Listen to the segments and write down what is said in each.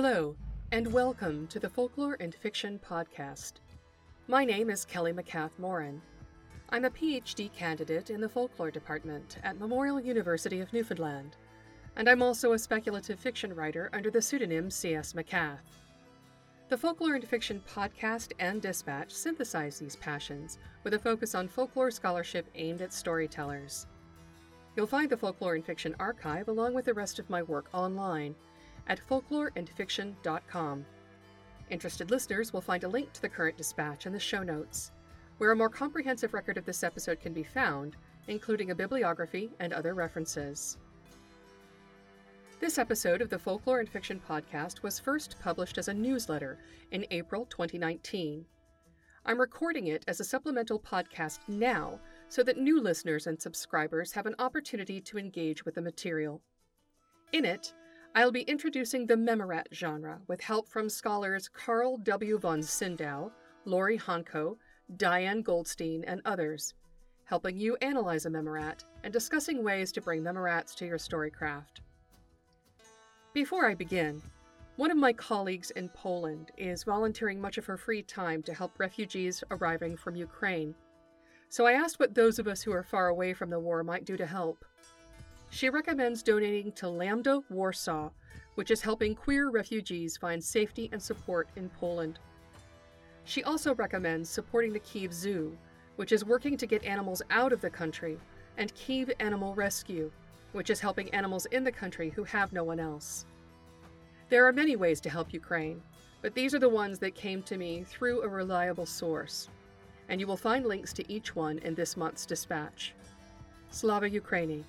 Hello, and welcome to the Folklore and Fiction Podcast. My name is Kelly MacCath Morin. I'm a PhD candidate in the Folklore Department at Memorial University of Newfoundland, and I'm also a speculative fiction writer under the pseudonym C.S. MacCath. The Folklore and Fiction Podcast and Dispatch synthesize these passions with a focus on folklore scholarship aimed at storytellers. You'll find the Folklore and Fiction archive along with the rest of my work online at folkloreandfiction.com. Interested listeners will find a link to the current dispatch in the show notes, where a more comprehensive record of this episode can be found, including a bibliography and other references. This episode of the Folklore and Fiction podcast was first published as a newsletter in April 2019. I'm recording it as a supplemental podcast now so that new listeners and subscribers have an opportunity to engage with the material. In it, I'll be introducing the memorate genre with help from scholars Carl W. von Sydow, Lauri Honko, Diane Goldstein, and others, helping you analyze a memorate and discussing ways to bring memorates to your storycraft. Before I begin, one of my colleagues in Poland is volunteering much of her free time to help refugees arriving from Ukraine. So I asked what those of us who are far away from the war might do to help. She recommends donating to Lambda Warsaw, which is helping queer refugees find safety and support in Poland. She also recommends supporting the Kiev Zoo, which is working to get animals out of the country, and Kiev Animal Rescue, which is helping animals in the country who have no one else. There are many ways to help Ukraine, but these are the ones that came to me through a reliable source, and you will find links to each one in this month's dispatch. Slava Ukraini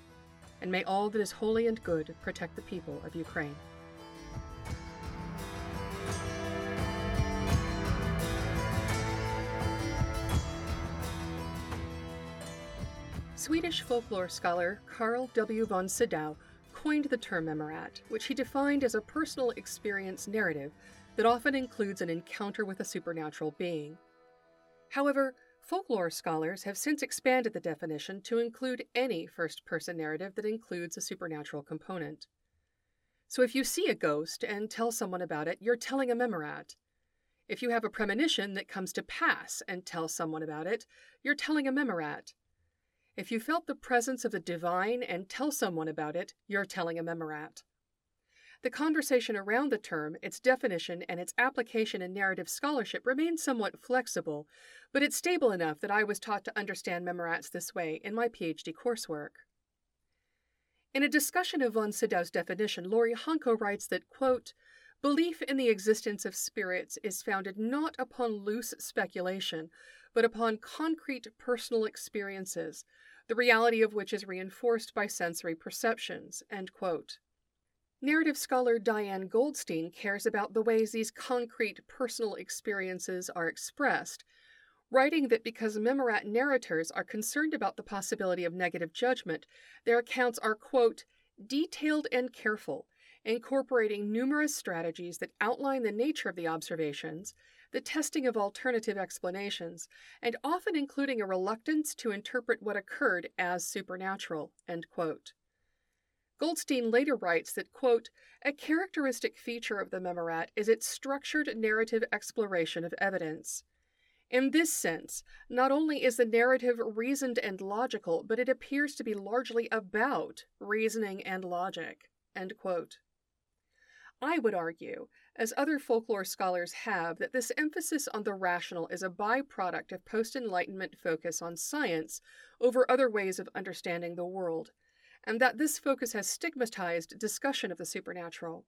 and may all that is holy and good protect the people of Ukraine. Swedish folklore scholar Carl W. von Sydow coined the term memorate, which he defined as a personal experience narrative that often includes an encounter with a supernatural being. However, Folklore scholars have since expanded the definition to include any first person narrative that includes a supernatural component. So if you see a ghost and tell someone about it, you're telling a memorate. If you have a premonition that comes to pass and tell someone about it, you're telling a memorate. If you felt the presence of the divine and tell someone about it, you're telling a memorate. The conversation around the term, its definition, and its application in narrative scholarship remains somewhat flexible, but it's stable enough that I was taught to understand memorates this way in my PhD coursework. In a discussion of von Sydow's definition, Lauri Honko writes that, quote, Belief in the existence of spirits is founded not upon loose speculation, but upon concrete personal experiences, the reality of which is reinforced by sensory perceptions. End quote. Narrative scholar Diane Goldstein cares about the ways these concrete personal experiences are expressed, writing that because memorate narrators are concerned about the possibility of negative judgment, their accounts are, quote, detailed and careful, incorporating numerous strategies that outline the nature of the observations, the testing of alternative explanations, and often including a reluctance to interpret what occurred as supernatural, end quote. Goldstein later writes that, quote, a characteristic feature of the memorate is its structured narrative exploration of evidence. In this sense, not only is the narrative reasoned and logical, but it appears to be largely about reasoning and logic. End quote. I would argue, as other folklore scholars have, that this emphasis on the rational is a byproduct of post Enlightenment focus on science over other ways of understanding the world, and that this focus has stigmatized discussion of the supernatural.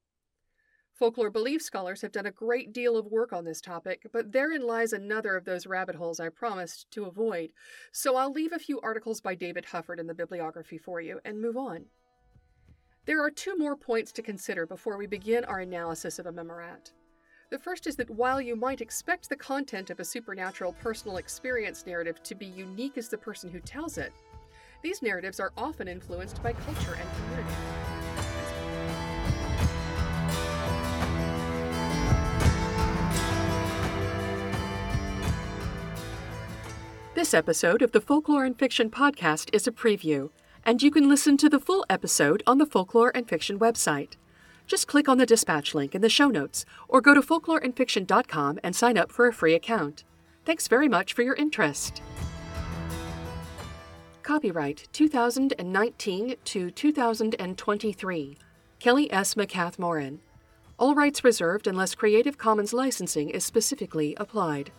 Folklore belief scholars have done a great deal of work on this topic, but therein lies another of those rabbit holes I promised to avoid, so I'll leave a few articles by David Hufford in the bibliography for you and move on. There are two more points to consider before we begin our analysis of a memorate. The first is that while you might expect the content of a supernatural personal experience narrative to be unique as the person who tells it, these narratives are often influenced by culture and community. This episode of the Folklore and Fiction podcast is a preview, and you can listen to the full episode on the Folklore and Fiction website. Just click on the dispatch link in the show notes or go to folkloreandfiction.com and sign up for a free account. Thanks very much for your interest. Copyright 2019 to 2023. Kelly S. MacCath Morin. All rights reserved unless Creative Commons licensing is specifically applied.